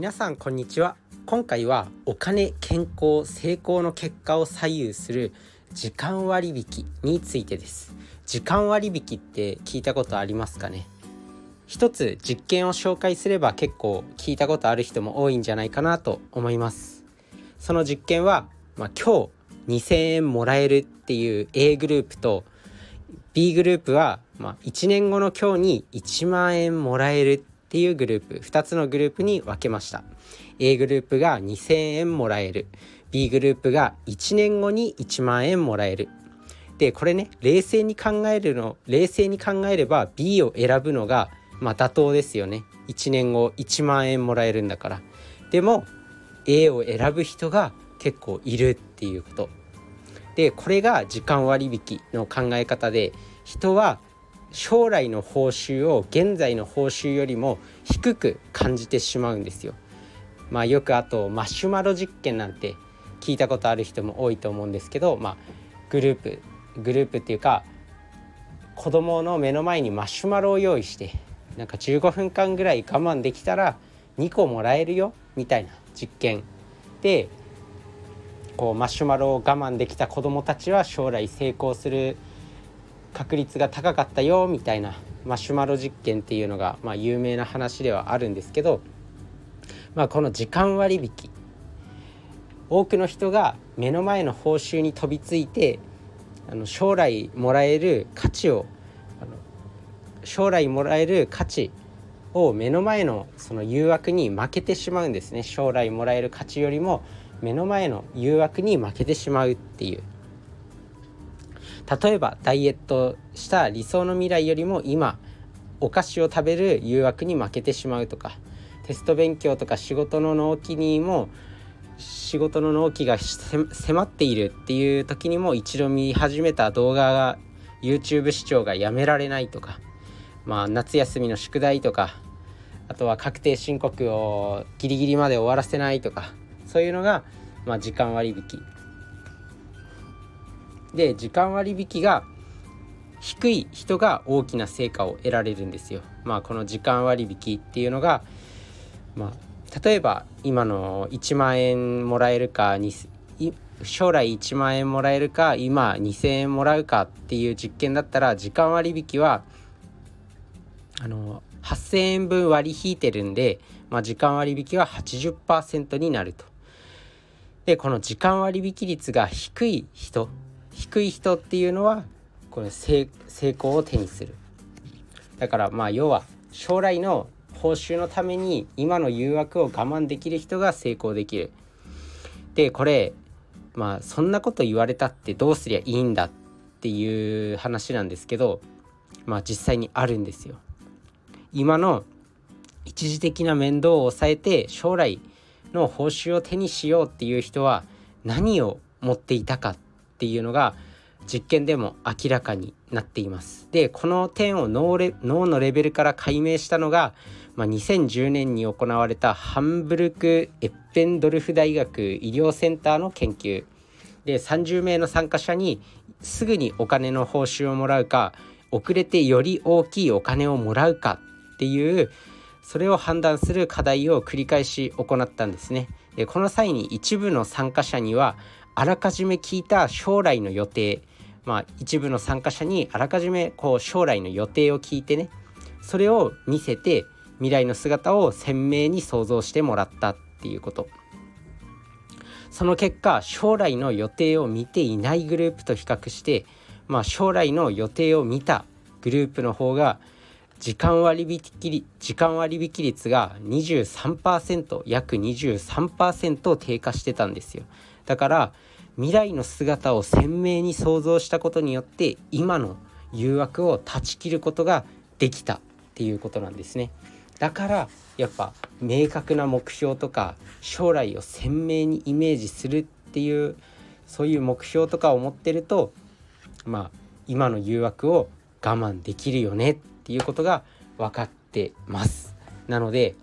皆さんこんにちは。今回はお金健康成功の結果を左右する時間割引についてです。時間割引って聞いたことありますかね？一つ実験を紹介すれば結構聞いたことある人も多いんじゃないかなと思います。その実験は、まあ、今日2000円もらえるっていう A グループと B グループは、まあ、1年後の今日に1万円もらえるっていうグループ2つのグループに分けました。A グループが2000円もらえる。B グループが1年後に1万円もらえる。でこれね冷静に考えるの冷静に考えれば B を選ぶのがまあ妥当ですよね。1年後1万円もらえるんだから。でも A を選ぶ人が結構いるっていうこと。でこれが時間割引の考え方で人は将来の報酬を現在の報酬よりも低く感じてしまうんですよ。まあよくあとマシュマロ実験なんて聞いたことある人も多いと思うんですけど、まあ、グループグループっていうか子供の目の前にマシュマロを用意してなんか15分間ぐらい我慢できたら2個もらえるよみたいな実験でこうマシュマロを我慢できた子どもたちは将来成功する確率が高かったよみたいなマシュマロ実験っていうのが、まあ、有名な話ではあるんですけど、まあ、この時間割引。多くの人が目の前の報酬に飛びついてあの将来もらえる価値をあの将来もらえる価値を目の前のその誘惑に負けてしまうんですね。将来もらえる価値よりも目の前の誘惑に負けてしまうっていう。例えばダイエットした理想の未来よりも今お菓子を食べる誘惑に負けてしまうとかテスト勉強とか仕事の納期にも仕事の納期が迫っているっていう時にも一度見始めた動画が YouTube 視聴がやめられないとかまあ夏休みの宿題とかあとは確定申告をギリギリまで終わらせないとかそういうのが、まあ、時間割引。で時間割引が低い人が大きな成果を得られるんですよ。まあこの時間割引っていうのが、まあ、例えば今の1万円もらえるか将来1万円もらえるか今2,000円もらうかっていう実験だったら時間割引はあの8,000円分割り引いてるんで、まあ、時間割引は80%になると。でこの時間割引率が低い人低い人っていうのはこれ成功を手にする。だからまあ要は将来の報酬のために今の誘惑を我慢できる人が成功できる。でこれまあそんなこと言われたってどうすりゃいいんだっていう話なんですけどまあ実際にあるんですよ。今の一時的な面倒を抑えて将来の報酬を手にしようっていう人は何を持っていたかっていうのが実験でも明らかになっています。でこの点を脳レ脳のレベルから解明したのが、まあ、2010年に行われたハンブルク・エッペンドルフ大学医療センターの研究で30名の参加者にすぐにお金の報酬をもらうか遅れてより大きいお金をもらうかっていうそれを判断する課題を繰り返し行ったんですね。でこの際に一部の参加者にはあらかじめ聞いた将来の予定まあ一部の参加者にあらかじめこう将来の予定を聞いてねそれを見せて未来の姿を鮮明に想像してもらったっていうこと。その結果将来の予定を見ていないグループと比較してまあ将来の予定を見たグループの方が時間割引時間割引率が23%約23%低下してたんですよ。だから未来の姿を鮮明に想像したことによって今の誘惑を断ち切ることができたっていうことなんですね。だからやっぱ明確な目標とか将来を鮮明にイメージするっていうそういう目標とかを持ってるとまあ今の誘惑を我慢できるよねっていうことが分かってます。なので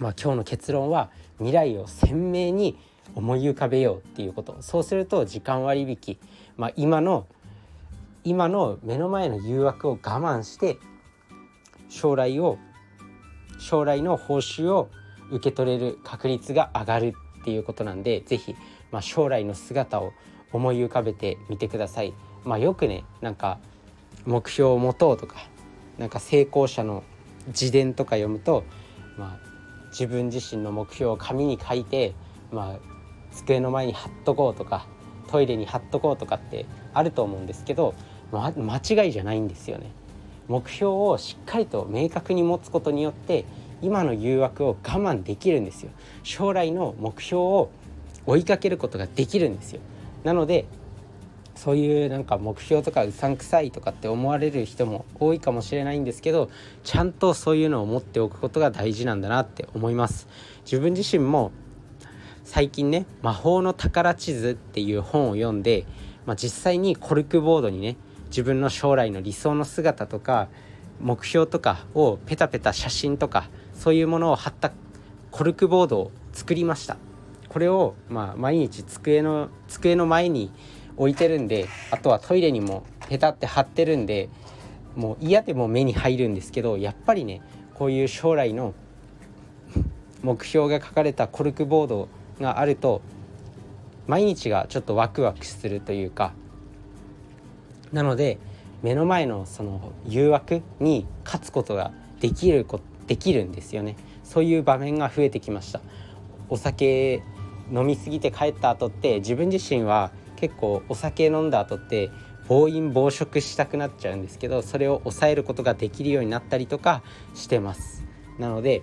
まあ今日の結論は未来を鮮明に思い浮かべようっていうことそうすると時間割引、まあ、今の今の目の前の誘惑を我慢して将来を将来の報酬を受け取れる確率が上がるっていうことなんで是非、まあ、将来の姿を思い浮かべてみてください。まあ、よくねなんか目標を持とうとかなんか成功者の自伝とか読むと、まあ、自分自身の目標を紙に書いて、まあ、机の前に貼っとこうとかトイレに貼っとこうとかってあると思うんですけど、ま、間違いじゃないんですよね。目標をしっかりと明確に持つことによって今の誘惑を我慢できるんですよ。将来の目標を追いかけることができるんですよ。なのでそういうなんか目標とかうさんくさいとかって思われる人も多いかもしれないんですけどちゃんとそういうのを持っておくことが大事なんだなって思います。自分自身も最近ね「魔法の宝地図」っていう本を読んで、まあ、実際にコルクボードにね自分の将来の理想の姿とか目標とかをペタペタ写真とかそういうものを貼ったコルクボードを作りました。これをまあ毎日机の机の前に置いてるんであとはトイレにもペタって貼ってるんでもう嫌でも目に入るんですけどやっぱりねこういう将来の目標が書かれたコルクボードがあると毎日がちょっとワクワクするというかなので目の前のその誘惑に勝つことができるこできるんですよね。そういう場面が増えてきました。お酒飲みすぎて帰った後って自分自身は結構お酒飲んだ後って暴飲暴食したくなっちゃうんですけどそれを抑えることができるようになったりとかしてます。なので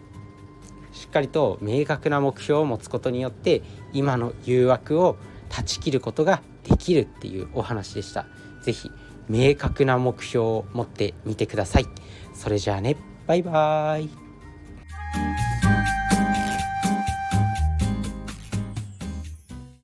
しっかりと明確な目標を持つことによって今の誘惑を断ち切ることができるっていうお話でした。是非明確な目標を持ってみてください。それじゃあね。バイバーイ。